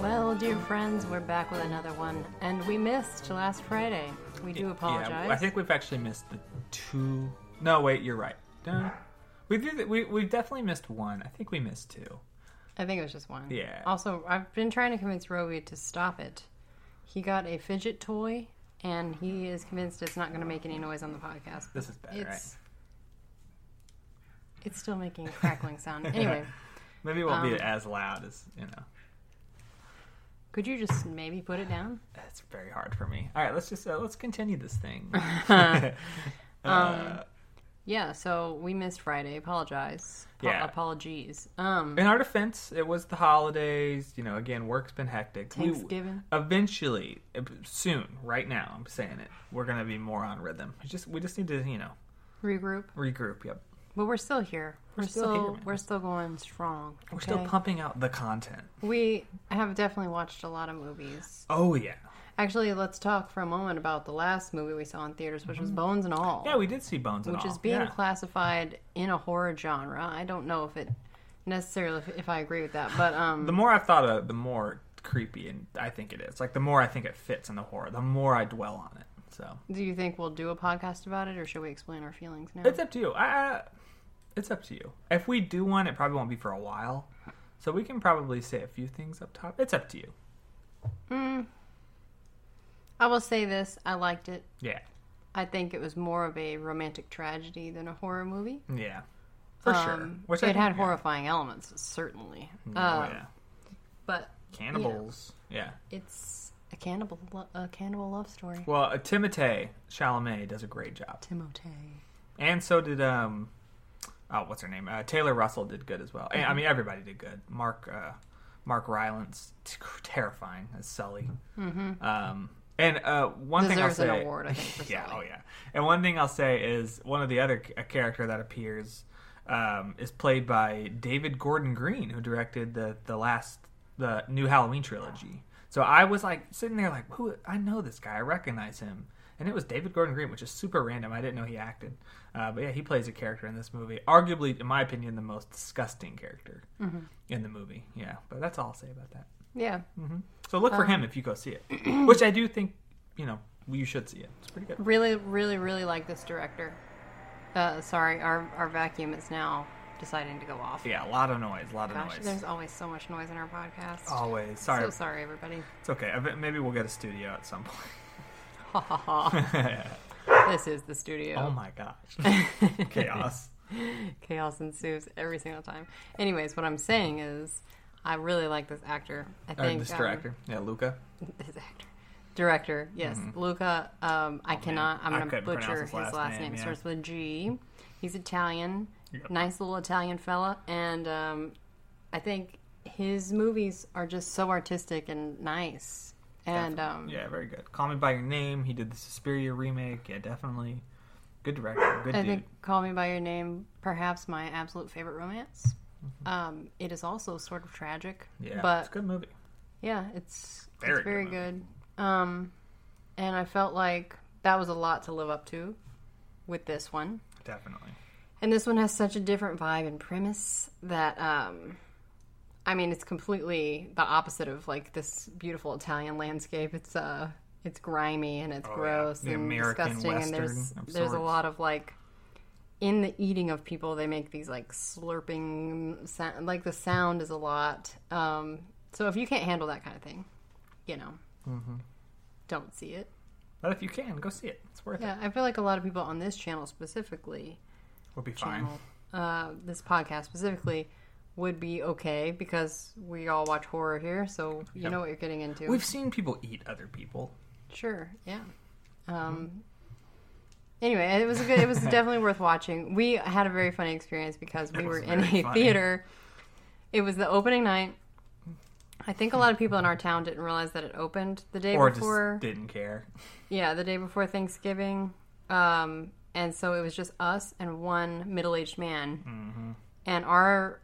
Well, dear friends, we're back with another one, and we missed last Friday. We do apologize. Yeah, I think we've actually missed the two. No, wait, you're right. We did. We we definitely missed one. I think we missed two. I think it was just one. Yeah. Also, I've been trying to convince Rowie to stop it. He got a fidget toy, and he is convinced it's not going to make any noise on the podcast. This is better, right? It's it's still making a crackling sound. Anyway, Maybe it won't be Um, as loud as you know. could you just maybe put it down? That's very hard for me. All right, let's just uh, let's continue this thing. Um, uh, Yeah. So we missed Friday. Apologize. Po- Yeah. Apologies. Um. in our defense, it was the holidays. You know, again, work's been hectic. We- Thanksgiving. eventually, uh, soon, right now, I'm saying it. We're gonna be more on rhythm. We just we just need to you know Regroup. regroup. Yep, But we're still here. We're, still still, here, we're still going strong. we're still pumping out the content. We have definitely watched a lot of movies. Oh yeah, Actually, let's talk for a moment about the last movie we saw in theaters, which was Bones and All. Mm-hmm. yeah, we did see bones and which all. Which is being yeah. classified in a horror genre. I don't know if it necessarily if, if I agree with that, but um, The more I've thought of it, the more creepy and I think it is. Like the more I think it fits in the horror, the more I dwell on it. So do you think we'll do a podcast about it, or should we explain our feelings now? it's up to you. I, I, it's up to you. If we do one, it probably won't be for a while. So we can probably say a few things up top. It's up to you. Mm. I will say this: I liked it. Yeah, I think it was more of a romantic tragedy than a horror movie. yeah, for sure. Um, Which it think- had yeah. horrifying elements, certainly. Oh, Um, yeah, But cannibals. Yeah. it's a cannibal, a cannibal love story. Well, uh, Timothée Chalamet does a great job, Timotei. and so did um, oh, what's her name? Uh, Taylor Russell did good as well. Mm-hmm. I mean, everybody did good. Mark uh, Mark Rylance, t- terrifying as Sully. Mm-hmm. Um, and uh, one thing I'll say, award, I think, for yeah, oh yeah. And one thing I'll say is one of the other a character that appears um, is played by David Gordon Green, who directed the the last the new Halloween trilogy. So I was like sitting there like, who? I know this guy. I recognize him. And it was David Gordon Green, which is super random. I didn't know he acted. Uh, but yeah, he plays a character in this movie. Arguably, in my opinion, the most disgusting character Mm-hmm. in the movie. Yeah, but that's all I'll say about that. Yeah, So look for Um, him if you go see it, which I do think you know you should see it. It's pretty good. really, really, really like this director. Uh, sorry, our our vacuum is now deciding to go off. Yeah, a lot of noise, a lot of Gosh, noise. there's always so much noise in our podcast. Always. Sorry, So sorry, everybody. it's okay. Maybe we'll get a studio at some point. Ha ha ha. this is the studio. oh my gosh, chaos. Chaos ensues every single time. Anyways, what I'm saying is, I really like this actor. I think this um, director, yeah, Luca. this actor, director. Yes, Luca. Um, I cannot. I'm Mm-hmm. Oh, I gonna butcher his his last, last name. name, yeah. starts with a G. He's Italian. Yep. Nice little Italian fella, and um, I think his movies are just so artistic and nice. And um, yeah, very good. Call Me by Your Name. He did the Suspiria remake. Yeah, definitely. Good director. Good I dude. think Call Me by Your Name, perhaps my absolute favorite romance. Um, it is also sort of tragic, Mm-hmm. yeah, but it's a good movie. yeah, it's Very it's good very movie. good. Um, and I felt like that was a lot to live up to with this one. Definitely. And this one has such a different vibe and premise that um I mean it's completely the opposite of like this beautiful Italian landscape. It's uh it's grimy and it's Oh, gross The and American disgusting and there's Western there's a lot of like in the eating of people they make these like slurping sound like the sound is a lot. Um so if you can't handle that kind of thing, you know, Mm-hmm. don't see it. But if you can, go see it. It's worth it. Yeah, I feel like a lot of people on this channel specifically We'll be fine. uh, this podcast specifically, would be okay because we all watch horror here, so you Yep. know what you're getting into. We've seen people eat other people. Sure, yeah. Um, anyway, it was a good. It was definitely worth watching. We had a very funny experience because we were in a funny. theater. It was the opening night. I think a lot of people in our town didn't realize that it opened the day Or before. just didn't care. Yeah, the day before Thanksgiving. Um, and so it was just us and one middle aged man. Mm-hmm. And our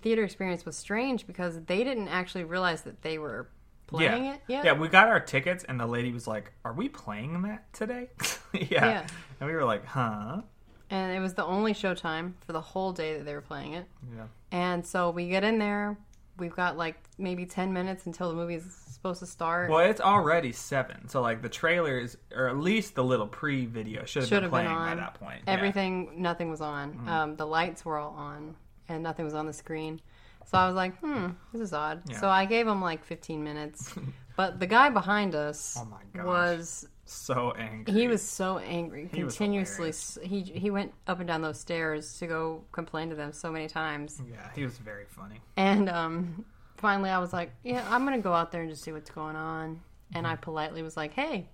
theater experience was strange because they didn't actually realize that they were playing yeah. it yet. Yeah, we got our tickets, and the lady was like, "Are we playing that today?" yeah. Yeah. And we were like, huh? and it was the only showtime for the whole day that they were playing it. Yeah. And so we get in there. We've got like maybe ten minutes until the movie's supposed to start. Well, it's already seven, so like the trailers, or at least the little pre-video, should have been have been playing by that point. Yeah. Everything, nothing was on. Mm-hmm. Um, the lights were all on, and nothing was on the screen. So I was like, hmm, this is odd. Yeah. So I gave him like 15 minutes. but the guy behind us Oh my gosh. was so angry. he was so angry He continuously. he he went up and down those stairs to go complain to them so many times. Yeah, he was very funny. And um, finally, I was like, "Yeah, I'm gonna go out there and just see what's going on." And I politely was like, "Hey,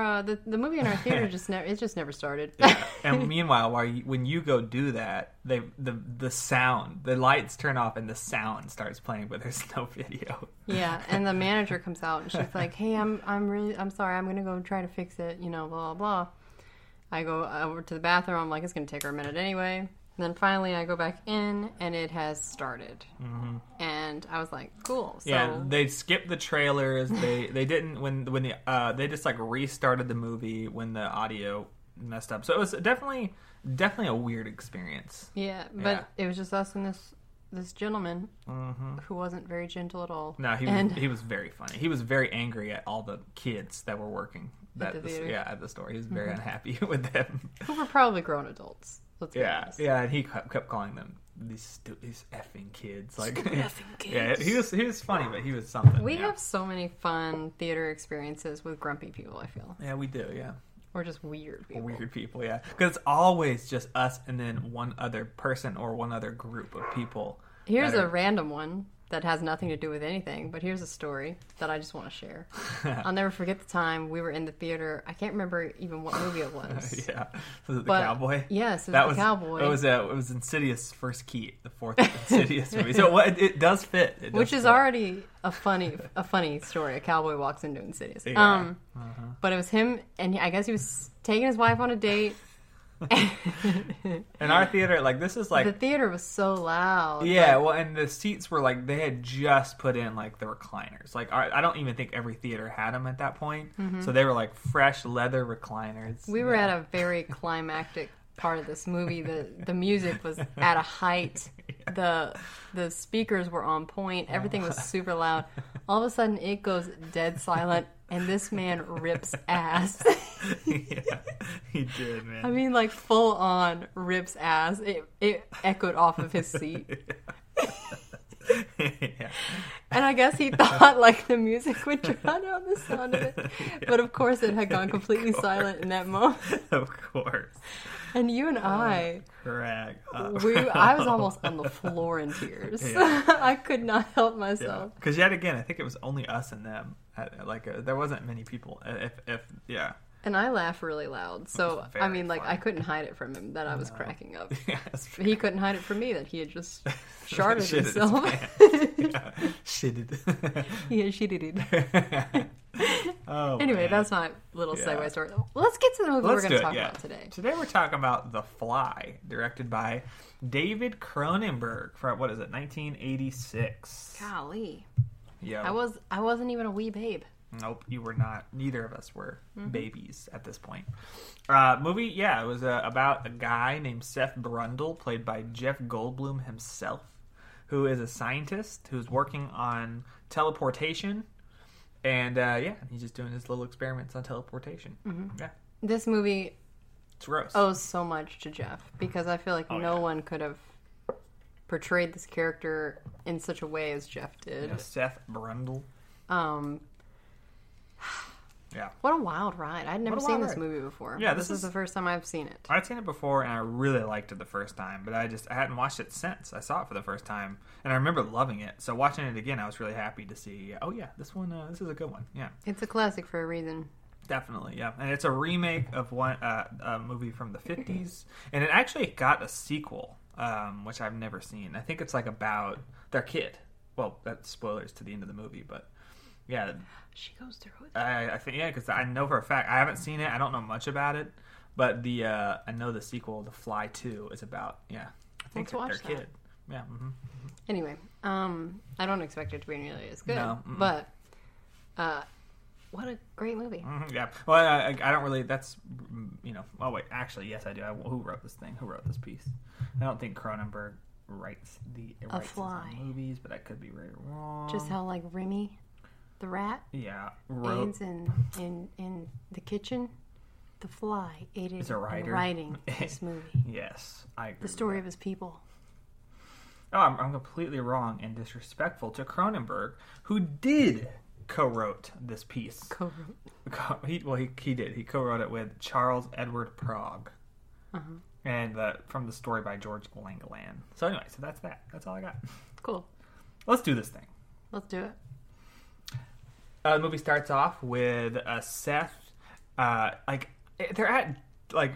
uh, the the movie in our theater just never it just never started." And meanwhile, while you, when you go do that, they the the sound, the lights turn off, and the sound starts playing, but there's no video. yeah, and the manager comes out and she's like, "Hey, I'm I'm really I'm sorry. I'm gonna go try to fix it. You know, blah blah blah." I go over to the bathroom. I'm like, "It's gonna take her a minute anyway." And then finally, I go back in, and it has started. And I was like, "Cool." So yeah, they skipped the trailers. They they didn't when when the uh they just like restarted the movie when the audio messed up. So it was definitely definitely a weird experience. Yeah, but Yeah. it was just us and this this gentleman hmm who wasn't very gentle at all. No, he and was, he was very funny. He was very angry at all the kids that were working that the the- yeah at the store. He was very unhappy with them. who were probably grown adults. Let's Yeah, yeah, and he kept, kept calling them these stu- these effing kids. Like, effing yeah, he was he was funny, but he was something. We yeah. have so many fun theater experiences with grumpy people. I feel, yeah, we do, yeah, or just weird people. weird people, yeah, because it's always just us and then one other person or one other group of people. Here's that a random one that has nothing to do with anything, but here's a story that I just want to share. I'll never forget the time we were in the theater. I can't remember even what movie it was. yeah, was it the But- cowboy? Yes, it was that the was cowboy. It was uh, it was Insidious first key, the fourth Insidious movie. So it, it does fit, it does which is fit. already a funny a funny story. A cowboy walks into Insidious. Yeah. Um, but it was him, and I guess he was taking his wife on a date. in our theater. Like this is like the theater was so loud. Yeah, well, and the seats were like they had just put in like the recliners. Like I I don't even think every theater had them at that point. So they were like fresh leather recliners. Mm-hmm. We were at a very climactic part of this movie. The the music was at a height. The the speakers were on point. Everything was super loud. All of a sudden it goes dead silent and this man rips ass. yeah, he did, man. I mean like full on rips ass. It it echoed off of his seat. yeah. And I guess he thought like the music would drown out the sound of it. But of course it had gone completely silent in that moment. of course. And you and I Correct. Uh, We, I was almost on the floor in tears. Yeah. I could not help myself. Because yet again, I think it was only us and them. Like uh, there wasn't many people. If if yeah. And I laugh really loud. So, I mean, like, I couldn't hide it from him that I was cracking up. yeah. He couldn't hide it from me that he had just sharded himself. Shitted his himself. pants. yeah. Shitted. he had shitted it. Oh, Anyway, man. that's my little Yeah. segue story. Let's get to the movie Let's we're going to talk yeah. about today. Today we're talking about The Fly, directed by David Cronenberg from what is it, 1986. Golly, Yeah. I was I wasn't even a wee babe. Nope, you were not. Neither of us were Mm-hmm. babies at this point. Uh, movie, yeah, it was uh, about a guy named Seth Brundle, played by Jeff Goldblum himself, who is a scientist who's working on teleportation. And uh, yeah, he's just doing his little experiments on teleportation. Mm-hmm. Yeah, This movie it's gross. owes so much to Jeff because I feel like Oh, no yeah. one could have portrayed this character in such a way as Jeff did. Yeah, Seth Brundle. Um, Yeah. What a wild ride! I'd never seen this ride. movie before. Yeah, this, this is is- the first time I've seen it. I'd seen it before and I really liked it the first time, but I just I hadn't watched it since I saw it for the first time, and I remember loving it. So watching it again, I was really happy to see. Oh yeah, this one, uh, this is a good one. Yeah, It's a classic for a reason. definitely. Yeah, and it's a remake of one uh, a movie from the '50s, and it actually got a sequel, um, which I've never seen. I think it's like about their kid. Well, that's spoilers to the end of the movie, but yeah, She goes through it. I, I think yeah, because I know for a fact I haven't seen it. I don't know much about it, but the uh, I know the sequel, The Fly Two, is about yeah. I think Let's watch their that. kid. Yeah. hmm Anyway, um, I don't expect it to be nearly as good, No, but uh, what a great movie. Mhm, yeah. Well, I, I I don't really. That's mm, you know. Oh wait, actually, yes, I do. I, who wrote this thing? Who wrote this piece? I don't think Cronenberg writes the A writes Fly. movies, but I could be very wrong. Just how like Remy, the rat, yeah aids in in in the kitchen. The Fly aided Is a writer. writing this movie. Yes, I agree. The story of his people. Oh, I'm, I'm completely wrong and disrespectful to Cronenberg, who did co-wrote this piece. Co-wrote. Co- He, well, he, he did. He co-wrote it with Charles Edward Pogue, Uh-huh. and uh, from the story by George Langelaan. So anyway, so that's that. That's all I got. Cool. Let's do this thing. Let's do it. Uh, the movie starts off with uh, Seth. Uh, like they're at like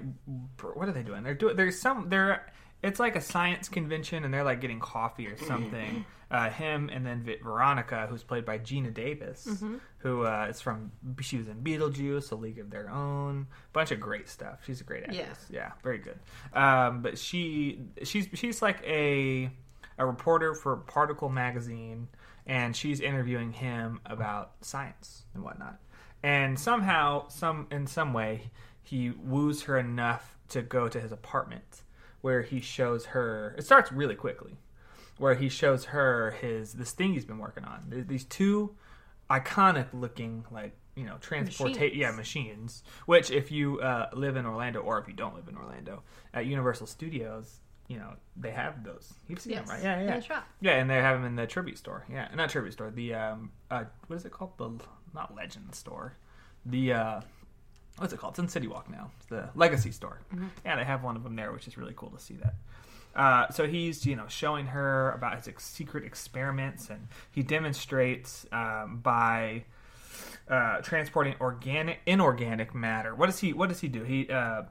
what are they doing? They're doing. There's some. They're. It's like a science convention, and they're like getting coffee or something. uh, him and then Veronica, who's played by Geena Davis, who uh, is from. She was in Beetlejuice, A League of Their Own, bunch of great stuff. She's a great actress. Yeah, very good. Um, but she she's she's like a a reporter for Particle magazine, and she's interviewing him about science and whatnot. And somehow, some in some way, he woos her enough to go to his apartment, where he shows her. It starts really quickly, where he shows her his this thing he's been working on. These two iconic looking like you know transport yeah machines which if you uh, live in orlando or if you don't live in orlando at universal studios you know they have those. You've seen Yes. them right? Yeah yeah shop. yeah and they have them in the tribute store. Yeah not tribute store the um uh what is it called? The not legend store. The uh what's it called? It's in city walk now. It's the legacy store. Yeah they have one of them there which is really cool to see that. Uh, so he's you know showing her about his ex- secret experiments and he demonstrates um, by uh, transporting organic inorganic matter. What does he what does he do? He uh,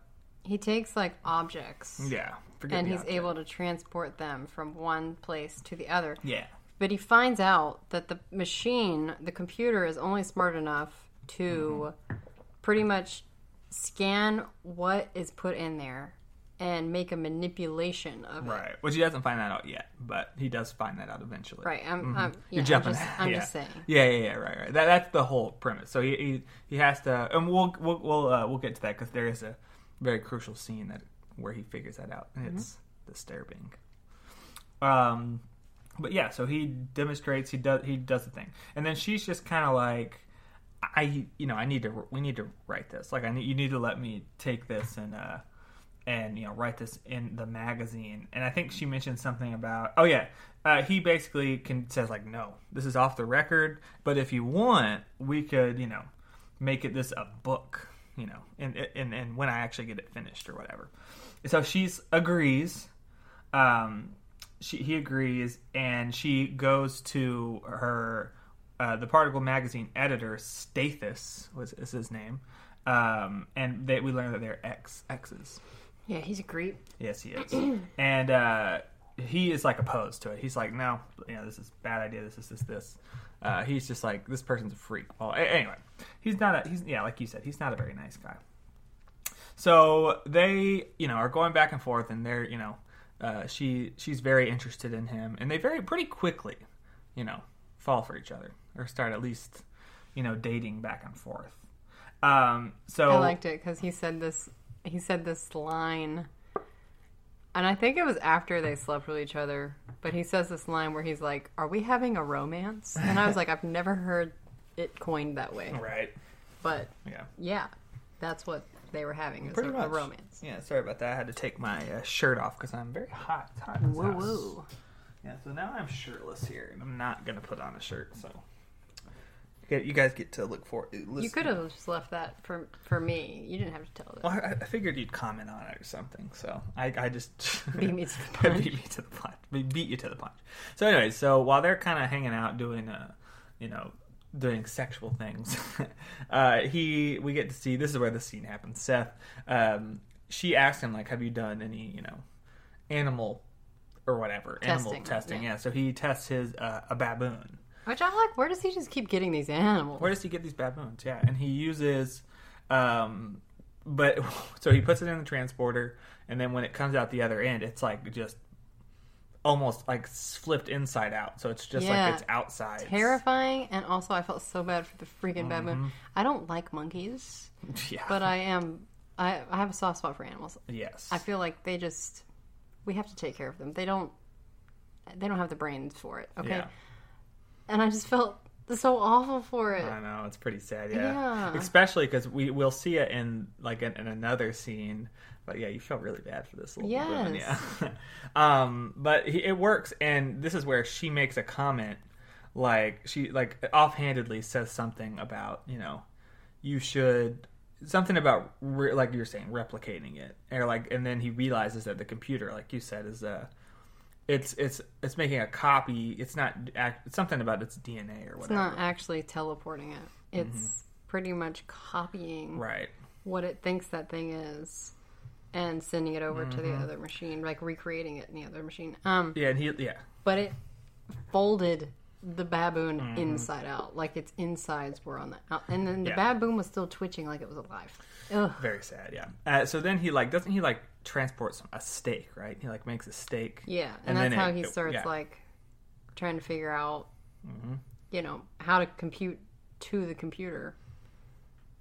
He takes like objects. yeah forget And he's object. able to transport them from one place to the other. yeah But he finds out that the machine, the computer, is only smart enough to Mm-hmm. pretty much scan what is put in there and make a manipulation of it. right which he doesn't find that out yet but he does find that out eventually Right. I'm, I'm, yeah, Mm-hmm. You're I'm jumping. just, I'm yeah. just saying. Yeah, yeah, yeah. Right, right. That, that's the whole premise. So he he, he has to, and we'll we'll we'll, uh, we'll get to that because there is a very crucial scene that where he figures that out, and it's disturbing. Um, but yeah, so he demonstrates he does he does the thing, and then she's just kind of like, I you know I need to we need to write this. Like I need you need to let me take this and uh and you know write this in the magazine. And I think she mentioned something about oh yeah, uh, he basically can says like no, this is off the record. But if you want, we could you know make it this a book. You know, and and and when I actually get it finished or whatever. So she's agrees. Um, she he agrees, and she goes to her uh, the Particle magazine editor Stathis was is his name, um, and they, we learn that they're ex exes. Yeah, he's a creep. Yes, he is, and uh, he is like opposed to it. He's like, no, you know, this is a bad idea. This is this this. Uh, he's just like this person's a freak. Well, a- anyway, he's not a he's yeah, like you said, he's not a very nice guy. So they, you know, are going back and forth, and they're, you know, uh, she she's very interested in him, and they very pretty quickly, you know, fall for each other or start at least, you know, dating back and forth. Um, so I liked it because he said this. He said this line, and I think it was after they slept with each other. But he says this line where he's like, "Are we having a romance?" And I was like, "I've never heard it coined that way." right, But yeah. yeah, that's what they were having. Pretty a, much. a romance. Yeah, sorry about that. I had to take my uh, shirt off because I'm very hot. Hot Whoa, house. whoa. Yeah, so now I'm shirtless here, and I'm not gonna put on a shirt. So you you guys get to look for. You listen- could have just left that for for me. You didn't have to tell Well, that. I, I figured you'd comment on it or something, so I, I just Beat me to the punch. beat me to the punch. Beat beat you to the punch. So anyway, so while they're kind of hanging out doing, uh, you know, doing sexual things, uh, he we get to see this is where the scene happens. Seth, um, she asks him like, "Have you done any, you know, animal or whatever animal Testing, testing?" yeah. Yeah. So he tests his uh, a baboon. Which I'm like, where does he just keep getting these animals? Where does he get these baboons? Yeah, and he uses, um, but so he puts it in the transporter, and then when it comes out the other end, it's like just almost like flipped inside out. So it's just Yeah. like it's outside. Terrifying, and also I felt so bad for the freaking Mm-hmm. baboon. I don't like monkeys, Yeah. but I am. I, I have a soft spot for animals. yes. I feel like they just we have to take care of them. They don't they don't have the brains for it. Okay, Yeah. And I just felt so awful for it. I know it's pretty sad, yeah. Yeah. Especially because we will see it in like in, in another scene. But yeah, you felt really bad for this little Yes. yeah. um, but he, it works, and this is where she makes a comment, like she like offhandedly says something about you know, you should something about re- like you're saying replicating it, or like, and then he realizes that the computer, like you said, is uh it's it's it's making a copy. It's not act, it's something about its DNA or whatever. It's not actually teleporting it. It's pretty much copying Mm-hmm. right. what it thinks that thing is and sending it over to Mm-hmm. the other machine, like recreating it in the other machine. Um, Yeah, and he yeah. but it folded the baboon Mm-hmm. inside out, like its insides were on the out, and then the Yeah. baboon was still twitching like it was alive. Ugh. Very sad, yeah. Uh, so then he like doesn't he like transport some, a steak, right? He like makes a steak. Yeah, And and, that's how it- he starts yeah. Mm-hmm. like trying to figure out, you know, how to compute to the computer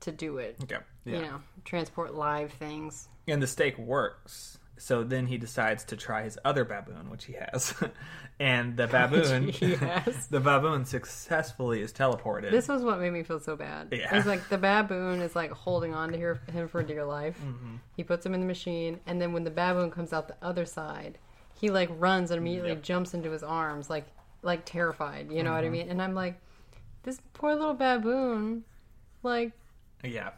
to do it. Okay. Yeah. You know, transport live things. And the steak works. So then he decides to try his other baboon, which he has, and the baboon, the baboon successfully is teleported. This was what made me feel so bad. Yeah. It's like the baboon is like holding on to her, him for dear life. Mm-hmm. He puts him in the machine, and then when the baboon comes out the other side, he like runs and immediately Yep. jumps into his arms, like like terrified. You know what I Mm-hmm. mean? And I'm like, this poor little baboon, like yeah.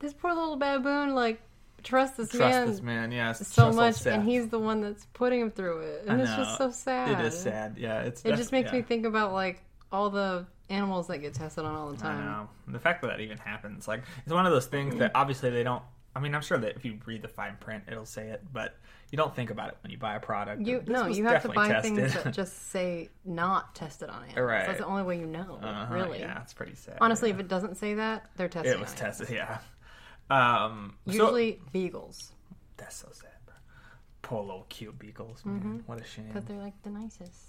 this poor little baboon, like trust this Trust man this man, yeah. so much, and he's the one that's putting him through it, and it's just so sad. It is sad, yeah. It's It just makes yeah. me think about like all the animals that get tested on all the I time. know. The fact that that even happens, like, it's one of those things that obviously they don't. I mean, I'm sure that if you read the fine print, it'll say it, but you don't think about it when you buy a product. You no, you have to buy things that just say not tested on it. Right. That's the only way you know. Uh-huh, really. yeah, it's pretty sad. Honestly, yeah. if it doesn't say that, they're testing. it was tested, yeah. Um, animals. so- Usually beagles, that's so sad, bro. Poor little cute beagles, man. Mm-hmm. What a shame. because they're like the nicest.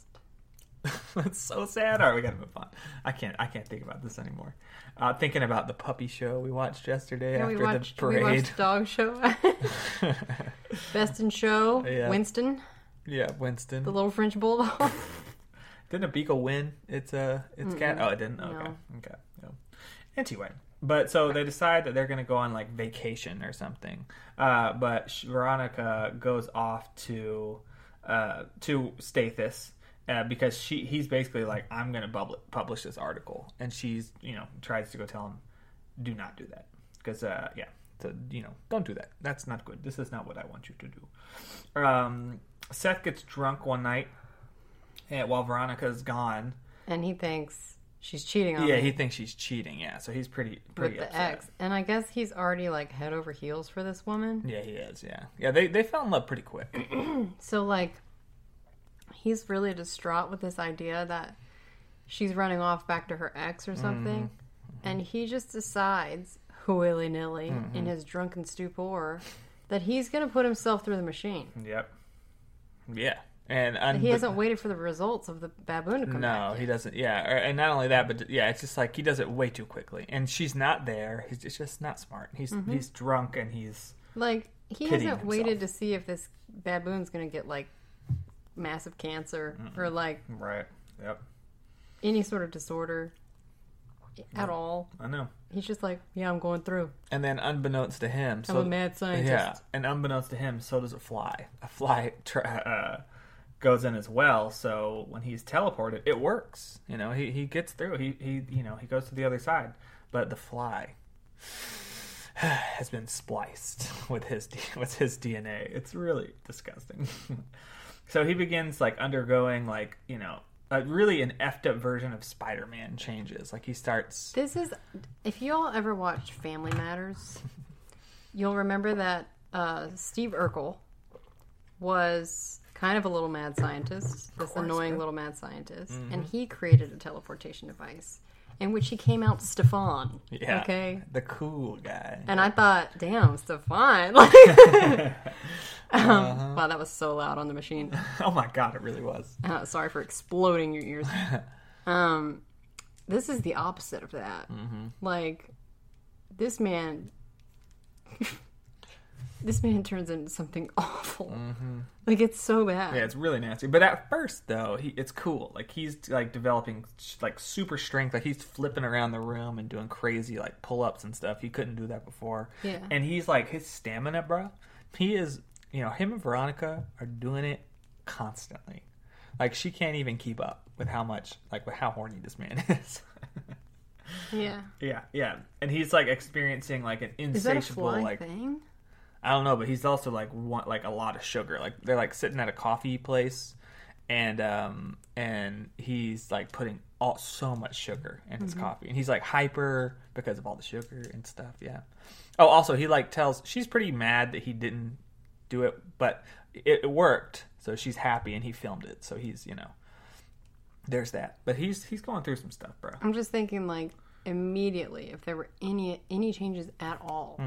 That's so sad. All right, we gotta move on. I can't. I can't think about this anymore. Uh, thinking about the puppy show we watched yesterday Yeah, after watched the we watched Dog Show, Best in Show, Yeah. Winston, yeah, Winston. the little French bulldog. Didn't a beagle win? It's a it's cat. Oh, it didn't. Okay, No. okay. No. Anyway, but so they decide that they're gonna go on like vacation or something. Uh, but Veronica goes off to uh, to Stathis. Uh, because she he's basically like I'm gonna bubble, publish this article, and she's you know tries to go tell him, do not do that, because uh, yeah, so, you know don't do that. That's not good. This is not what I want you to do. Um, Seth gets drunk one night, and while Veronica's gone, and he thinks she's cheating on him. yeah, him he thinks she's cheating. Yeah, so he's pretty pretty with the upset. ex. And I guess he's already like head over heels for this woman. Yeah, he is. Yeah, yeah. They they fell in love pretty quick. So like he's really distraught with this idea that she's running off back to her ex or mm-hmm. something. Mm-hmm. And he just decides willy nilly mm-hmm. in his drunken stupor that he's gonna put himself through the machine. yep. Yeah, and un- He hasn't waited for the results of the baboon to come No, back. he doesn't. Yeah, or, and not only that, but yeah, it's just like he does it way too quickly, and she's not there. He's it's just not smart. He's Mm-hmm. he's drunk and he's Like he hasn't waited to see if this baboon's gonna get like massive cancer or like right. Yep, any sort of disorder at all. I know. He's just like, yeah, I'm going through. And then, unbeknownst to him, I'm a mad scientist. yeah, and unbeknownst to him, so does a fly. A fly tr uh, goes in as well. So when he's teleported, it works. You know, he he gets through. He he you know he goes to the other side, but the fly has been spliced with his with his DNA. It's really disgusting. so he begins like undergoing like you know. Uh, really, an effed up version of Spider-Man changes. Like he starts, This is, if you all ever watched Family Matters, you'll remember that uh, Steve Urkel was kind of a little mad scientist, this annoying little mad scientist, and he created a teleportation device in which he came out Stefan. yeah, Okay. the cool guy. And I thought, damn, Stefan. Um, Uh-huh. Wow, that was so loud on the machine. oh my god, it really was. Uh, sorry for exploding your ears. um, this is the opposite of that. Mm-hmm. Like, this man, this man turns into something awful. Like it's so bad. Mm-hmm. Yeah, it's really nasty. But at first, though, he it's cool. Like he's like developing like super strength. Like he's flipping around the room and doing crazy like pull ups and stuff. He couldn't do that before. Yeah. And he's like his stamina, bro. He is, you know, him and Veronica are doing it constantly. Like she can't even keep up with how much like with how horny this man is. Yeah. yeah, yeah. And he's like experiencing like an Is that a insatiable like thing? I don't know, but he's also like want like a lot of sugar. Like they're like sitting at a coffee place, and um and he's like putting all so much sugar in his coffee, and he's like hyper because of all the sugar and stuff. Yeah. Oh, also he like tells she's pretty mad that he didn't do it, but it, it worked, so she's happy, and he filmed it, so he's you know. There's that, but he's he's going through some stuff, bro. I'm just thinking like immediately if there were any any changes at all,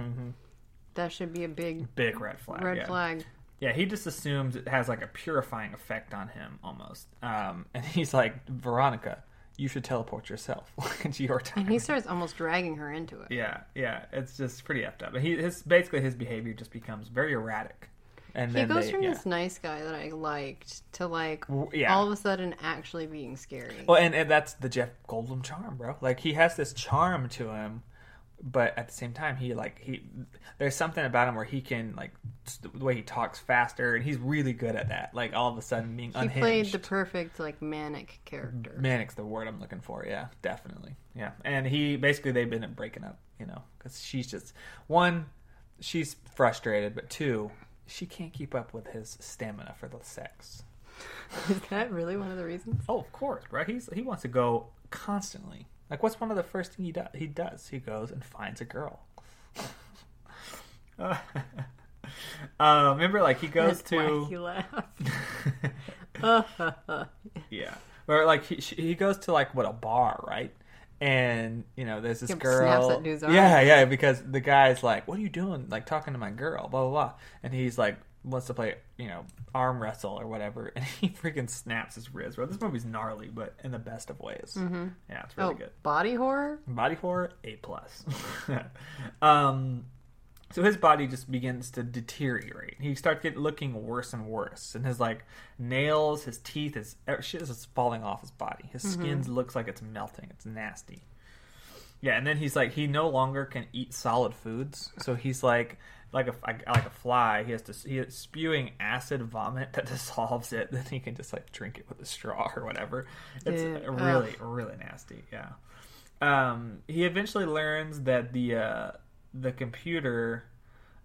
that should be a big Big red flag. red yeah. flag. Yeah, he just assumes it has like a purifying effect on him almost. Um, and he's like, Veronica, you should teleport yourself. it's your time. And he starts almost dragging her into it. yeah, yeah, it's just pretty effed up. And he, his basically his behavior just becomes very erratic. And He goes they, from yeah. this nice guy that I liked to like yeah. all of a sudden actually being scary. Well, and, and that's the Jeff Goldblum charm, bro. Like he has this charm to him, but at the same time, he like he there's something about him where he can like the way he talks faster, and he's really good at that. Like all of a sudden being he unhinged. played the perfect like manic character. Manic's the word I'm looking for. Yeah, definitely. Yeah, and he basically they've been breaking up, you know, because she's just one, she's frustrated, but two, she can't keep up with his stamina for the sex. Is that really one of the reasons? Oh, of course, right He's he wants to go constantly. Like, what's one of the first thing he does? He does. He goes and finds a girl. uh, remember, like he goes That's why to he laughed. Yeah, or like he he goes to like what a bar, right? And you know, there's this He girl. that dude's. Yeah, yeah, because the guy's like, "What are you doing? Like talking to my girl?" Blah blah blah, and he's like wants to play, you know, arm wrestle or whatever, and he freaking snaps his wrist. Bro, this movie's gnarly, but in the best of ways. Mm-hmm. Yeah, it's really oh, good. body horror? Body horror, A plus. um, so his body just begins to deteriorate. He starts getting looking worse and worse, and his like nails, his teeth, his er, shit is just falling off his body. His skin looks like it's melting. It's nasty. Yeah, and then he's like he no longer can eat solid foods, so he's like like a like a fly. He has to he is spewing acid vomit that dissolves it. Then he can just like drink it with a straw or whatever. It's Ew. really really nasty. Yeah. Um, he eventually learns that the uh, the computer.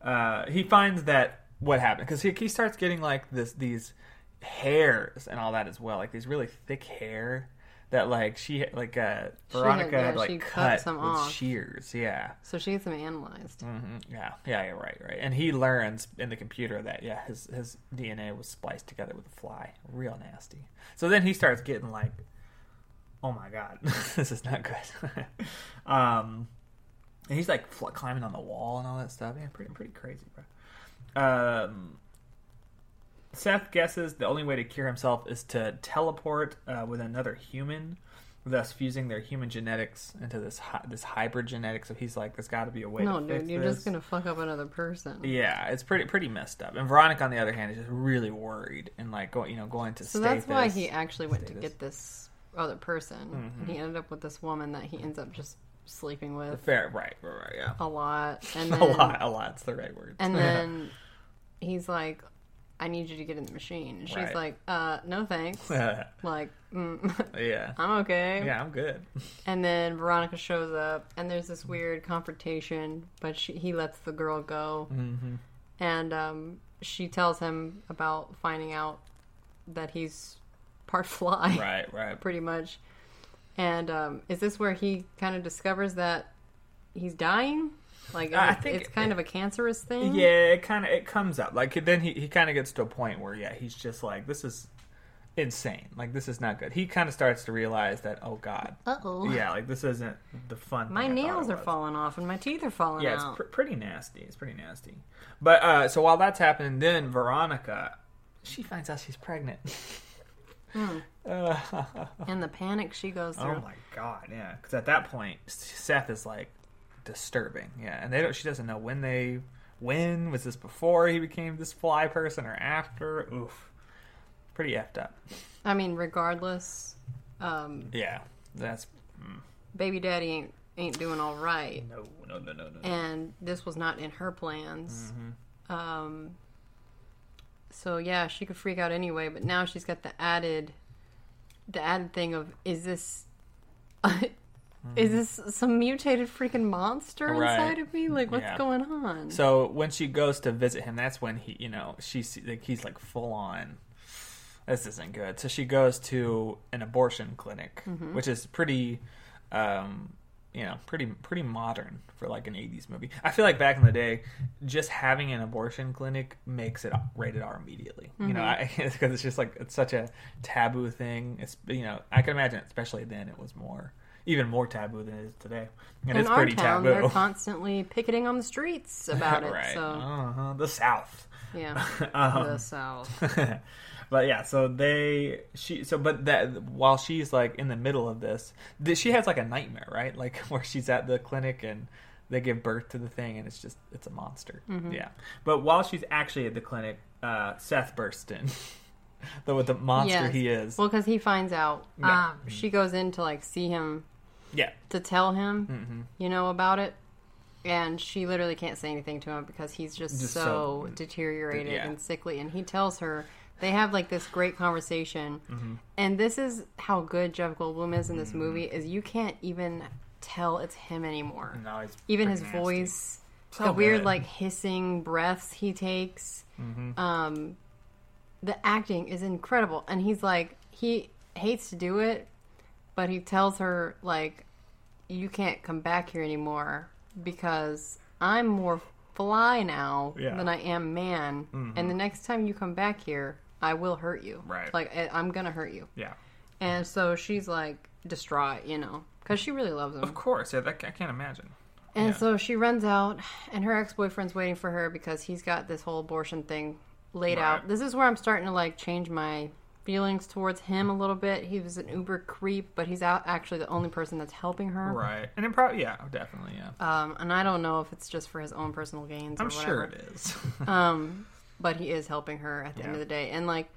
Uh, he finds that what happened because he, he starts getting like this these hairs and all that as well, like these really thick hair that like she like uh She had- Veronica yeah, had like she cut cut, some with off. shears. Yeah. So she gets them analyzed. hmm Yeah, yeah, yeah, right, right. And he learns in the computer that yeah, his his DNA was spliced together with a fly. Real nasty. So then he starts getting like, oh my god, this is not good. um, and he's like fl- climbing on the wall and all that stuff. Yeah, pretty pretty crazy, bro. Um, Seth guesses the only way to cure himself is to teleport uh, with another human, thus fusing their human genetics into this hy- this hybrid genetics. So he's like, "There's got to be a way." No, to dude, you're this. just gonna fuck up another person. Yeah, it's pretty pretty messed up. And Veronica, on the other hand, is just really worried and like going, you know, going to. So that's why he actually went to Status. get this other person. Mm-hmm. And he ended up with this woman that he ends up just sleeping with fair, right, right, right, yeah. a lot. And then, a lot, a lot's the right word. And then he's like, I need you to get in the machine. And she's Right. like, uh, no thanks. like, mm, yeah, I'm okay. yeah, I'm good. And then Veronica shows up, and there's this weird confrontation, but she, he lets the girl go. hmm And um, she tells him about finding out that he's part fly, Right, right. pretty much. And um, is this where he kind of discovers that he's dying? Like, I it- think it's kind of a cancerous thing. Yeah, it kind of it comes up like then he he kind of gets to a point where yeah, he's just like this is insane. Like this is not good. He kind of starts to realize that oh god, Uh oh. yeah, like this isn't the fun. My nails are falling off, and my teeth are falling off. Yeah, it's pr- pretty nasty. It's pretty nasty. But uh, so while that's happening, then Veronica she finds out she's pregnant. Uh, And the panic she goes through. oh my god, yeah. Because at that point, Seth is like disturbing. Yeah, and they don't. She doesn't know when they. When was this before he became this fly person or after? Oof, pretty effed up. I mean, regardless, um, Yeah, that's baby daddy ain't ain't doing all right, no, no, no, no, no. and this was not in her plans. Mm-hmm. Um, so yeah, she could freak out anyway, but now she's got the added, the added thing of is this. Is this some mutated freaking monster Mm-hmm. Right. inside of me? Like, what's Yeah. going on? So when she goes to visit him, that's when he, you know, she's like he's like full on. This isn't good. So she goes to an abortion clinic, Mm-hmm. which is pretty, um, you know, pretty pretty modern for like an '80s movie. I feel like back in the day, just having an abortion clinic makes it rated R immediately. You know, Mm-hmm. because it's just like it's such a taboo thing. It's you know, I can imagine, especially then, it was more. Even more taboo than it is today, and in it's pretty town, taboo. they're constantly picketing on the streets about it. right? So Uh-huh. The South. yeah, Um, the South. but yeah, so they she so but that while she's like in the middle of this, th- she has like a nightmare, right? Like where she's at the clinic and they give birth to the thing and it's just it's a monster. Mm-hmm. Yeah. But while she's actually at the clinic, uh, Seth bursts in. the with the monster Yes. he is. Well, because he finds out, Yeah. um, she goes in to like see him yeah. to tell him, Mm-hmm. you know, about it. And she literally can't say anything to him because he's just, Just so, so- deteriorated yeah. and sickly. And he tells her, they have like this great conversation. Mm-hmm. And this is how good Jeff Goldblum is in this movie: is you can't even tell it's him anymore. No, Even his nasty. voice, So the weird good. like hissing breaths he takes. Mm-hmm. Um, the acting is incredible, and he's like he hates to do it, but he tells her like, "You can't come back here anymore because I'm more fly now Yeah. Mm-hmm. than I am man, and the next time you come back here, I will hurt you. Right. Like I- I'm gonna hurt you." Yeah. And so she's like distraught, you know, because she really loves him. Of course. Yeah, that, I can't imagine. And Yeah. so she runs out, and her ex boyfriend's waiting for her because he's got this whole abortion thing laid out. This is where I'm starting to like change my feelings towards him a little bit. He was an uber creep, but he's out actually the only person that's helping her. Right. And it probably yeah, definitely, yeah. Um, and I don't know if it's just for his own personal gains. Or I'm sure it is. Um, but he is helping her at the end of the day, and like,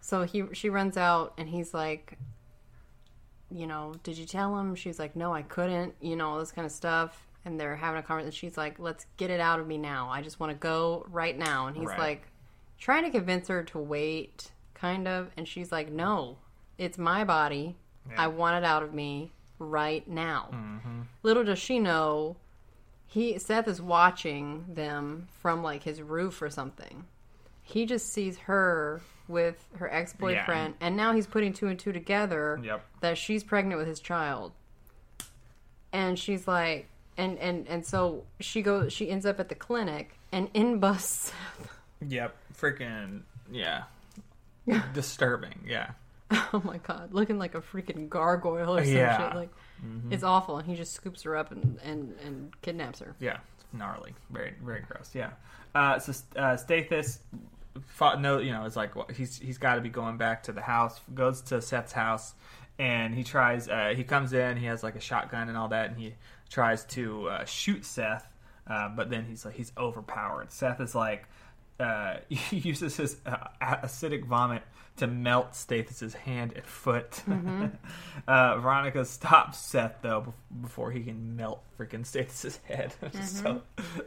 so he she runs out, and he's like, you know, did you tell him? She's like, no, I couldn't. You know, all this kind of stuff. And they're having a conversation. She's like, let's get it out of me now. I just want to go right now. And he's Right. like, trying to convince her to wait, kind of. And she's like, no, it's my body. Yeah. I want it out of me right now. Mm-hmm. Little does she know, he Seth is watching them from like his roof or something. He just sees her with her ex boyfriend, and now he's putting two and two together Yep. that she's pregnant with his child. And she's like, and and and so she goes, she ends up at the clinic, and in busts. Yep. Freaking yeah. Disturbing. Yeah. oh my god, looking like a freaking gargoyle or some Yeah. Mm-hmm. shit. Like it's awful, and he just scoops her up and and and kidnaps her. Yeah. It's gnarly. Very very gross. Yeah. Uh, so uh, Stathis, fought, no, you know, is like well, he's he's got to be going back to the house. Goes to Seth's house, and he tries. Uh, he comes in. He has like a shotgun and all that, and he tries to uh, shoot Seth. Uh, but then he's like he's overpowered. Seth is like uh, uses his uh, acidic vomit to melt Stathis's hand and foot. uh, Veronica stops Seth though bef- before he can melt freaking Stathis's head. Is so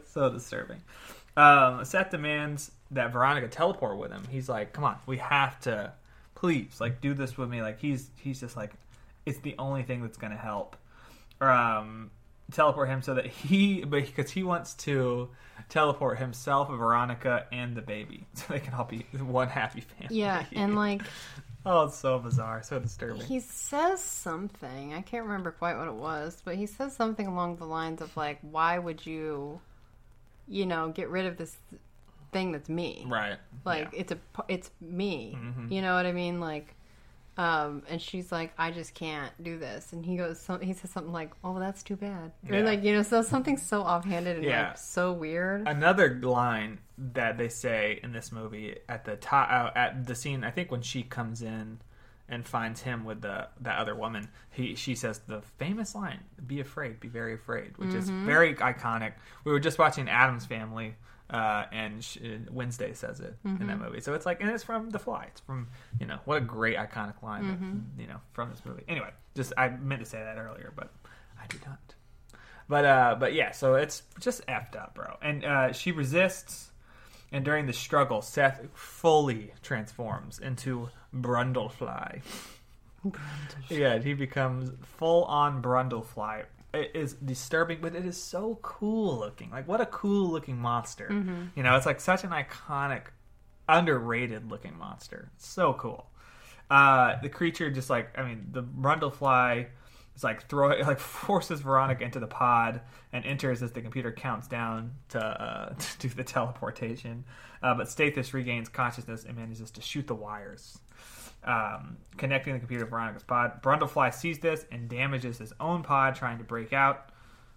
so disturbing. Um, Seth demands that Veronica teleport with him. He's like, "Come on, we have to, please, like do this with me." Like he's he's just like, it's the only thing that's gonna help. Um, teleport him so that he, but because he wants to teleport himself, Veronica, and the baby, so they can all be one happy family. Yeah, and like oh, it's so bizarre, so disturbing. he says something. I can't remember quite what it was, but he says something along the lines of like, "Why would you, you know, get rid of this thing that's me? right? Like Yeah. it's a it's me. Mhm. You know what I mean? Like, Um, and she's like, I just can't do this. And he goes, some, he says something like, "Oh, that's too bad," Yeah. like you know, so something so offhanded and Yeah. like so weird. Another line that they say in this movie at the top uh, at the scene, I think when she comes in and finds him with the that other woman, he she says the famous line, "Be afraid, be very afraid," which is very iconic. We were just watching Addams Family. Uh, and sh- Wednesday says it in that movie, so it's like, and it's from The Fly. It's from, you know, what a great iconic line, that, you know, from this movie. Anyway, just I meant to say that earlier, but I did not. But uh, but yeah, so it's just effed up, bro. And uh, she resists, and during the struggle, Seth fully transforms into Brundlefly. yeah, he becomes full on Brundlefly. It is disturbing, but it is so cool looking. Like what a cool looking monster. You know, it's like such an iconic, underrated looking monster. So cool. Uh, the creature just like I mean the Brundlefly is like throw like forces Veronica into the pod and enters as the computer counts down to uh, to do the teleportation. Uh, but Stathis regains consciousness and manages to shoot the wires, um, connecting the computer to Veronica's pod. Brundlefly sees this and damages his own pod trying to break out.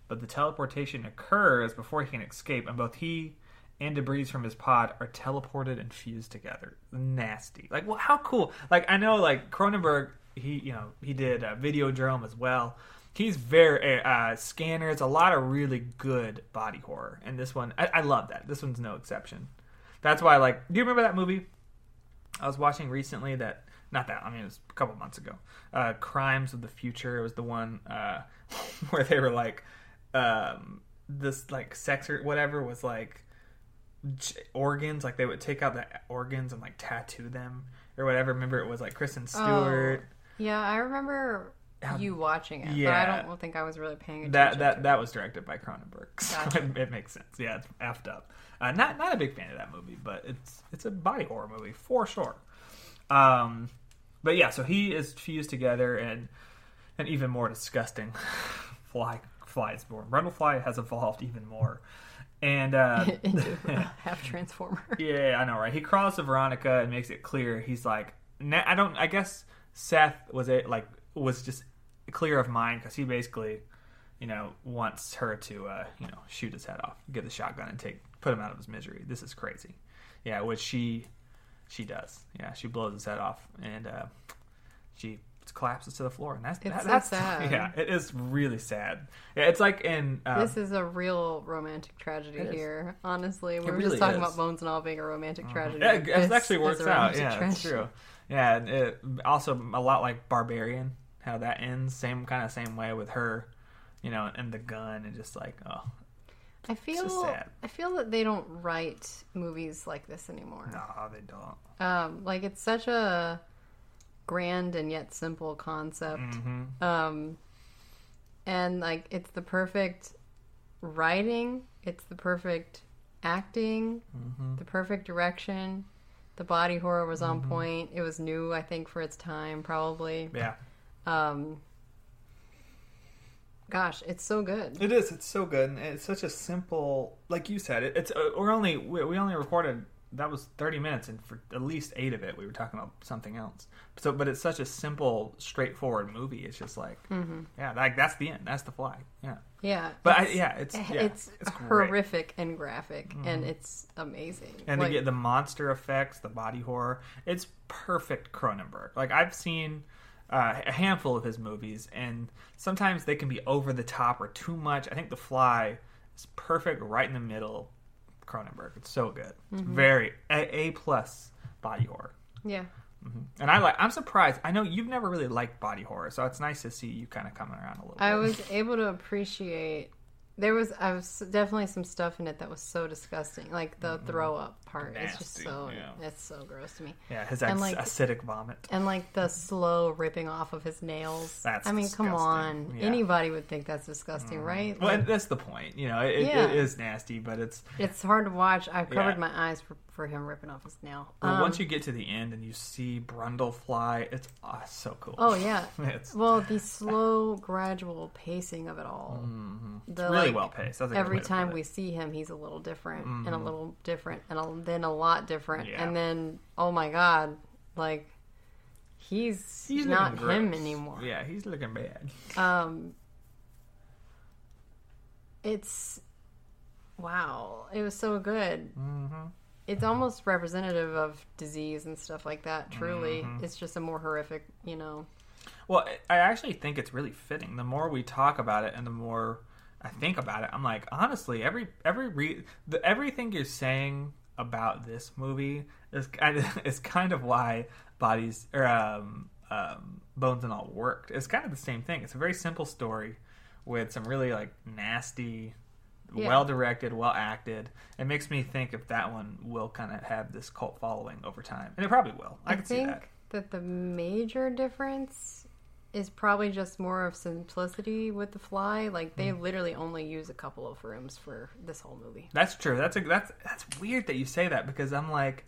But the teleportation occurs before he can escape, and both he and debris from his pod are teleported and fused together. Nasty. Like, well, how cool? Like, I know, like Cronenberg, he you know he did uh, Videodrome as well. He's very uh, scanners, a lot of really good body horror, and this one, I, I love that. This one's no exception. That's why, like, do you remember that movie I was watching recently? That not that I mean, it was a couple months ago. Uh, Crimes of the Future. Was the one uh, where they were like, um, this like sex or whatever was like j- organs. Like they would take out the organs and like tattoo them or whatever. Remember, it was like Kristen Stewart. Yeah, I remember How- you watching it, Yeah. but I don't think I was really paying attention. That to that it. that was directed by Cronenberg, so Gotcha. it, it makes sense. Yeah, it's effed up. Uh, not not a big fan of that movie, but it's it's a body horror movie for sure. Um, but yeah, so he is fused together, and an even more disgusting fly fly is born. Brundlefly has evolved even more, and uh, into half transformer. yeah, I know, right? He crawls to Veronica and makes it clear he's like, I don't. I guess Seth was it like was just clear of mind because he basically, you know, wants her to, uh, you know, shoot his head off, get the shotgun, and take put him out of his misery. This is crazy. Yeah, which she she does. Yeah, she blows his head off and uh, she collapses to the floor, and that's It's that- so that's sad. Yeah, it is really sad. Yeah, it's like in um, This is a real romantic tragedy here. Honestly, we It were really just talking is. about Bones and All being a romantic tragedy. Yeah, it, it actually works out. Yeah, it's tragedy. true. Yeah, and it, also a lot like Barbarian, how that ends. Same kind of same way with her, you know, and the gun, and just like oh I feel. I feel that they don't write movies like this anymore. no, they don't. Um, like it's such a grand and yet simple concept. hmm Um, and like it's the perfect writing, it's the perfect acting, hmm the perfect direction. The body horror was Mm-hmm. on point. It was new, I think, for its time, probably. Yeah, Um, gosh, it's so good. it is. It's so good, and it's such a simple, like you said. It, it's uh, we're only we, we only recorded that was thirty minutes, and for at least eight of it, we were talking about something else. So, but it's such a simple, straightforward movie. It's just like, mm-hmm. yeah, like that's the end. That's the fly. Yeah. Yeah, But I, yeah, it's yeah, it's, eh, it's horrific and graphic, and mm-hmm. it's amazing. and Like, to get the monster effects, the body horror, it's perfect Cronenberg. Like I've seen uh, a handful of his movies, and sometimes they can be over the top or too much. I think The Fly is perfect, right in the middle. Cronenberg, it's so good. It's Mm-hmm. very a, a plus body horror. yeah, And I like. I'm surprised. I know you've never really liked body horror, so it's nice to see you kind of coming around a little. Bit. I bit. was able to appreciate. There was, I was definitely some stuff in it that was so disgusting, like the mm-hmm. throw up part. It's just so, yeah. it's so gross to me. yeah, his and, like- acidic vomit. And like the slow ripping off of his nails. That's I mean, come on. Yeah. Anybody would think that's disgusting, mm-hmm. right? Well, Like, and that's the point. You know, it, Yeah. it is nasty, but it's it's hard to watch. I've covered my eyes for, for him ripping off his nail. But Um, once you get to the end and you see Brundle fly, it's oh, so cool. oh yeah. Well, the slow, gradual pacing of it all. mhm. It's The, really like, well paced. Every time we see him, he's a little different and a Mhm. little different and a, then a lot different. Yeah. And then, oh my God, like he's, He's not him anymore. Yeah, he's looking bad. Um, it's wow, it was so good. Mm-hmm. It's almost representative of disease and stuff like that. Truly, Mm-hmm. it's just a more horrific, you know. Well, I actually think it's really fitting. The more we talk about it, and the more I think about it, I'm like, honestly, every every re- the, everything you're saying about this movie is kind of is kind of why bodies or um, um, bones and all worked. It's kind of the same thing. It's a very simple story with some really like nasty. Yeah. Well directed, well acted. It makes me think if that one will kind of have this cult following over time, and it probably will. I, I can see that. that the major difference is probably just more of simplicity with the fly. Like they Mm. literally only use a couple of rooms for this whole movie. That's true. That's a, that's that's weird that you say that because I'm like,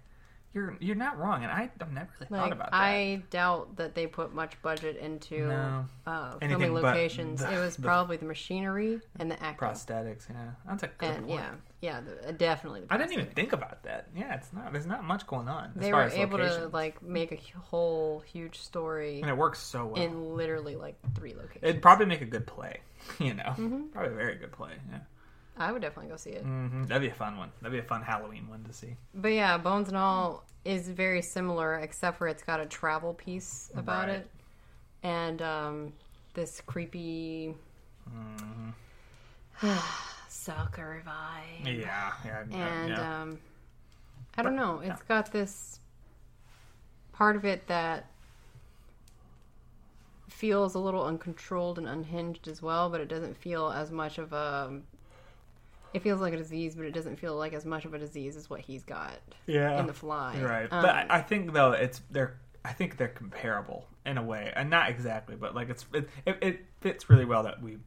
you're you're not wrong, and I, I've never really thought about that. I doubt that they put much budget into No. uh, filming locations. the- it was the- probably the machinery and the acting. Prosthetics, yeah, that's a good and point. yeah, yeah, the, uh, definitely. The I didn't even think about that. Yeah, it's not. There's not much going on. As They far were as able to like make a whole huge story and it works so well. in literally like three locations. It'd probably make a good play. You know, Mm-hmm. probably a very good play. Yeah, I would definitely go see it. hmm that'd be a fun one. That'd be a fun Halloween one to see. But yeah, Bones and All is very similar, except for it's got a travel piece about Right. it, and um, this creepy sucker vibe. Yeah, yeah, and yeah. um, I don't know. It's got this part of it that feels a little uncontrolled and unhinged as well, but it doesn't feel as much of a. It feels like a disease, but it doesn't feel like as much of a disease as what he's got yeah, in the fly. Right, Um, but I, I think though it's they're I think they're comparable in a way, and not exactly, but like it's it, it, it fits really well that we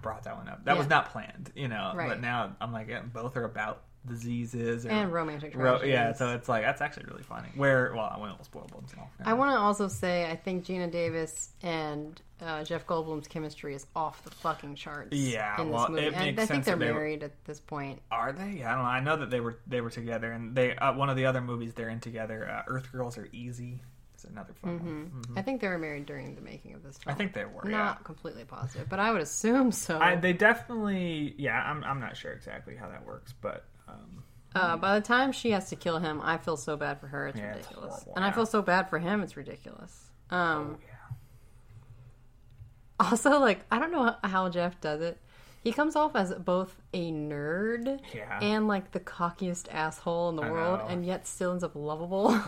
brought that one up. That was not planned, you know. Right. But now I'm like, yeah, both are about diseases or, and romantic ro- yeah. So it's like that's actually really funny. Where well, I won't spoil all. I want to also say I think Geena Davis and uh, Jeff Goldblum's chemistry is off the fucking charts. Yeah, in this well, movie, it and I think they're they were- married at this point. Are they? Yeah, I don't know. I know that they were they were together, and they uh, one of the other movies they're in together. Uh, Earth Girls Are Easy. It's another fun one. I think they were married during the making of this. Mm-hmm. I think they were. not yeah. completely positive, but I would assume so. I, they definitely. Yeah, I'm. I'm not sure exactly how that works, but. Um, uh, by the time she has to kill him, I feel so bad for her. It's Yeah, it's ridiculous, horrible, and I feel so bad for him. It's ridiculous. Um, oh, yeah. Also, like I don't know how Jeff does it. He comes off as both a nerd Yeah. and like the cockiest asshole in the I world, know. and yet still ends up lovable.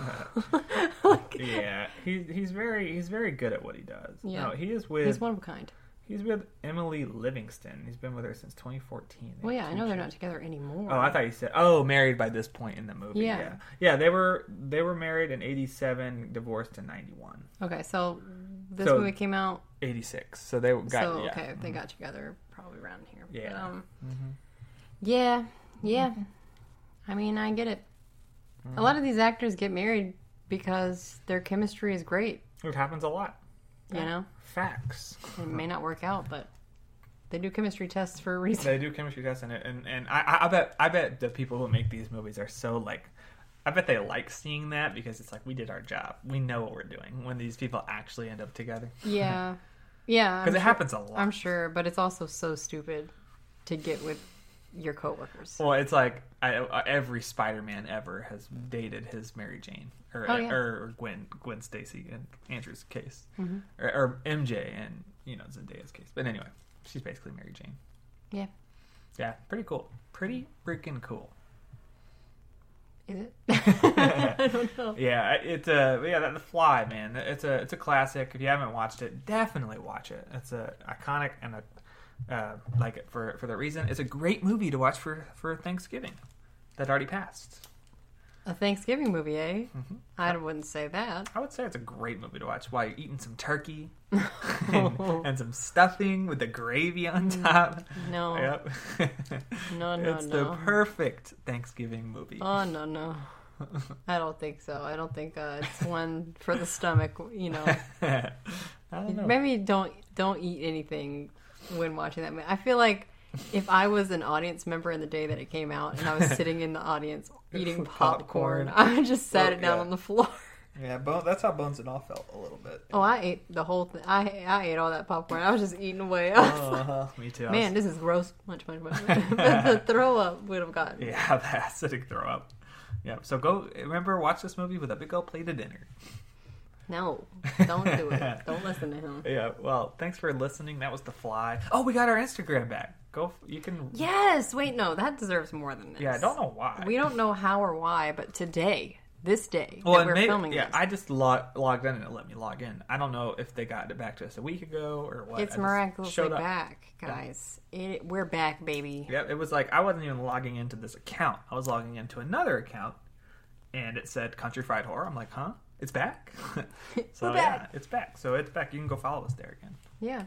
like, Yeah, he's he's very he's very good at what he does. Yeah. no, he is with he's, one of a kind. With Emilie Livingston. He's been with her since 2014. They Well, yeah, I know they're not together anymore. Oh, I thought you said oh married by this point in the movie. Yeah. Yeah, yeah, they were they were married in 87, divorced in 91, Okay, so this So- movie came out. 86. So they got so yeah. okay, they mm-hmm. got together probably around here. But, Yeah. um, mm-hmm. yeah, yeah. Mm-hmm. I mean, I get it. A lot of these actors get married because their chemistry is great. It happens a lot. You know, Facts. it may not work out, but they do chemistry tests for a reason. They do chemistry tests and and I- I, I bet I bet the people who make these movies are so like, I bet they like seeing that because it's like we did our job, we know what we're doing when these people actually end up together Yeah, yeah. Because it sure- happens a lot. I'm sure, but it's also so stupid to get with your coworkers. well, it's like I, I- every Spider-Man ever has dated his Mary Jane or Oh, yeah. or Gwen Gwen Stacy in Andrew's case, Mm-hmm. or, or MJ and you know Zendaya's case. But anyway, she's basically Mary Jane. Yeah, Yeah, pretty cool. Pretty freaking cool. is it? I don't know. Yeah, it's a yeah. that- The Fly, man. It's a it's a classic. If you haven't watched it, definitely watch it. It's a iconic and a uh, like it for for that reason. It's a great movie to watch for for Thanksgiving that already passed. A Thanksgiving movie, eh? Mm-hmm. I wouldn't say that. I would say it's a great movie to watch while you're eating some turkey and, and some stuffing with the gravy on top. No, Yep, no, no, it's no. the perfect Thanksgiving movie. Oh no, no. I don't think so. I don't think uh, it's one for the stomach. You know, I don't know. maybe don't don't eat anything when watching that movie. I feel like if I was an audience member in the day that it came out and I was sitting in the audience eating popcorn, Popcorn. I would just sat Well, it down yeah. on the floor. Yeah, Bone, that's how Bones and All felt a little bit. Oh, I ate the whole thing. I I ate all that popcorn. I was just eating away. Uh-huh, me too. I was- Man, this is gross. Much, much, much. but the throw up would have gotten. Yeah, the acidic throw up. Yeah, so go. Remember, watch this movie with a big old plate of dinner. No, don't do it. don't listen to him. Yeah. Well, thanks for listening. That was the fly. Oh, we got our Instagram back. Go. You can. Yes. Wait, no, that deserves more than this. Yeah. I don't know why. We don't know how or why, but today, this day Well, we're maybe, filming yeah, this, I just log, logged in and it let me log in. I don't know if they got it back to us a week ago or what. it's I miraculously back, guys. It, we're back, baby. Yep, it was like I wasn't even logging into this account. I was logging into another account, and it said Country Fried Horror. I'm like, huh? It's back. so We're yeah, it's back. So it's back. You can go follow us there again. Yeah.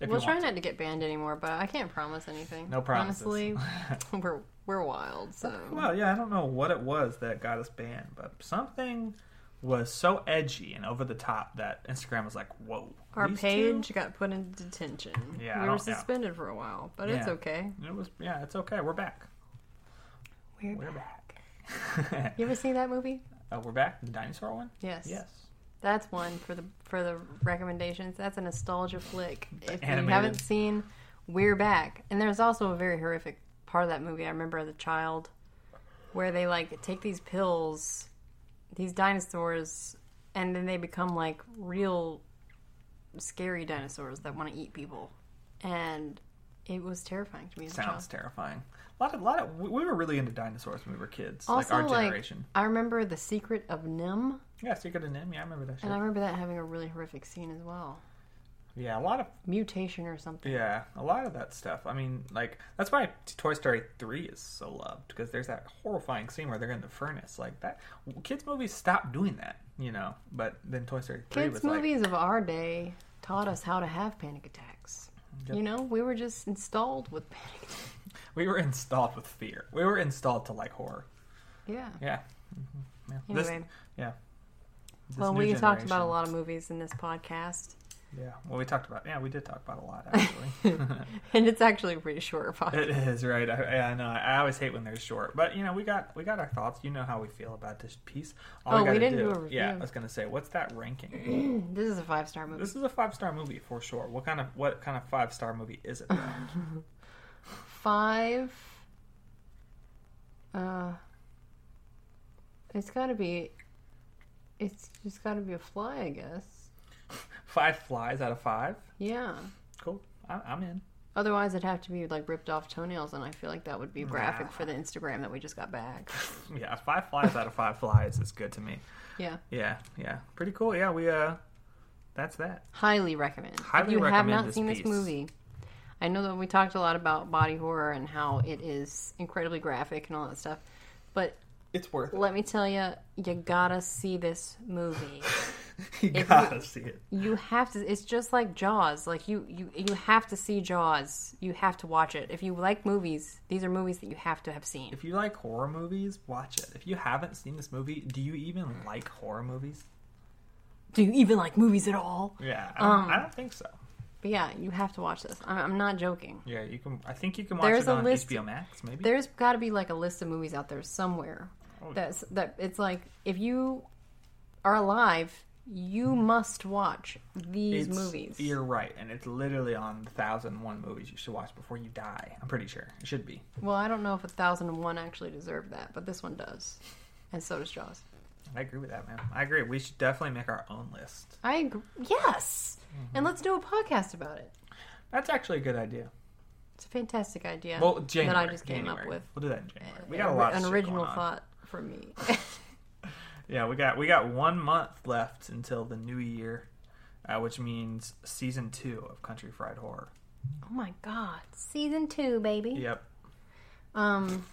If we'll try not to get banned anymore, but I can't promise anything. No promises. Honestly, we're we're wild. So Well, yeah, I don't know what it was that got us banned, but something was so edgy and over the top that Instagram was like, "Whoa!" our page two? got put into detention. Yeah, we were don't- yeah. suspended for a while, but it's okay. It was, yeah, it's okay. We're back. We're, We're back. back. You ever seen that movie? Oh, we're back. The dinosaur one. Yes. Yes. That's one for the for the recommendations. That's a nostalgia flick. If you haven't seen We're Back. And there's also a very horrific part of that movie. I remember as a child where they like take these pills, these dinosaurs, and then they become like real scary dinosaurs that want to eat people. And it was terrifying to me as a child. Sounds terrifying. A lot of, lot of, we we were really into dinosaurs when we were kids, Also, like our like, generation. I remember The Secret of NIMH, Yeah, Secret of NIMH. Yeah, I remember that shit. and I remember that having a really horrific scene as well. Yeah, a lot of Mutation or something. yeah, a lot of that stuff. I mean, like that's why Toy Story three is so loved because there's that horrifying scene where they're in the furnace. Like that, kids movies stopped doing that, you know. But then Toy Story three Kids was like, movies of our day taught us how to have panic attacks. Yep. You know, we were just installed with panic attacks. We were installed with fear. We were installed to like horror. Yeah. Yeah. hmm yeah. This- yeah. This well, we talked about a lot of movies in this podcast, Yeah. Well, we talked about. Yeah, we did talk about a lot actually. and it's actually a pretty short podcast. It is right. I, I know. I always hate when they're short, but you know, we got we got our thoughts. You know how we feel about this piece. All Oh, we gotta didn't do a review. Yeah, I was gonna say, what's that ranking? this is a five star movie. this is a five star movie for sure. What kind of what kind of five star movie is it? Five. Uh, it's got to be. It's just got to be a fly, I guess. five flies out of five. Yeah. Cool. I, I'm in. Otherwise, it'd have to be like ripped off toenails, and I feel like that would be graphic for the Instagram that we just got back. Yeah, five flies out of five flies is good to me. Yeah. Yeah, yeah, pretty cool. Yeah, we uh, that's that. Highly recommend. Highly if you have recommend not this seen piece. this movie, I know that we talked a lot about body horror and how it is incredibly graphic and all that stuff, but It's worth it. let me tell you, you gotta see this movie. you if gotta you- see it. You have to. It's just like Jaws. Like you, you, you have to see Jaws. You have to watch it. If you like movies, these are movies that you have to have seen. If you like horror movies, watch it. If you haven't seen this movie, do you even like horror movies? Do you even like movies at all? Yeah, I don't, Um, I don't think so. But yeah, you have to watch this. I'm, I'm not joking. Yeah, you can. I think you can watch There's it a on list- HBO Max, maybe. There's got to be like a list of movies out there somewhere. Oh. That's that. It's like if you are alive, you hmm. must watch these It's- movies. You're right, and it's literally on the thousand and one movies you should watch before you die. I'm pretty sure it should be. Well, I don't know if a thousand and one actually deserved that, but this one does, and so does Jaws. I agree with that, man. I agree. We should definitely make our own list. I agree. Yes, Mm-hmm. and let's do a podcast about it. That's actually a good idea. It's a fantastic idea Well, January. that I just came January. up with. We'll do that in January. We got a lot of an original thought from me. Yeah, we got we got one month left until the new year, uh, which means season two of Country Fried Horror. oh my god, season two, baby. Yep, Um,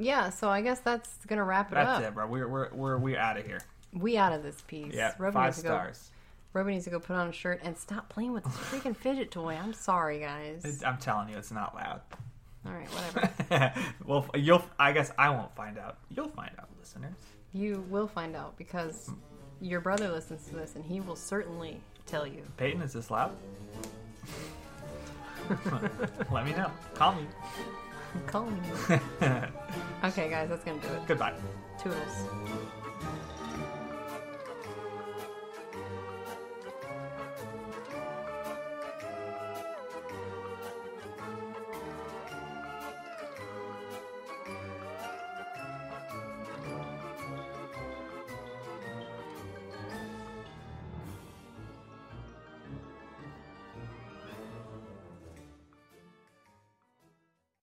yeah. So I guess that's gonna wrap it that's up. That's it, bro. We're we're we're we out of here. We out of this piece. Yeah, Roby five needs to go- stars. Roby needs to go put on a shirt and stop playing with this freaking fidget toy. I'm sorry, guys. It's, I'm telling you, it's not loud. All right, whatever. well, you'll. I guess I won't find out. You'll find out, listeners. you will find out because your brother listens to this and he will certainly tell you. Peyton, is this loud? Let me know. Call me. Call me. Okay, guys, that's gonna do it. Goodbye. Toodles.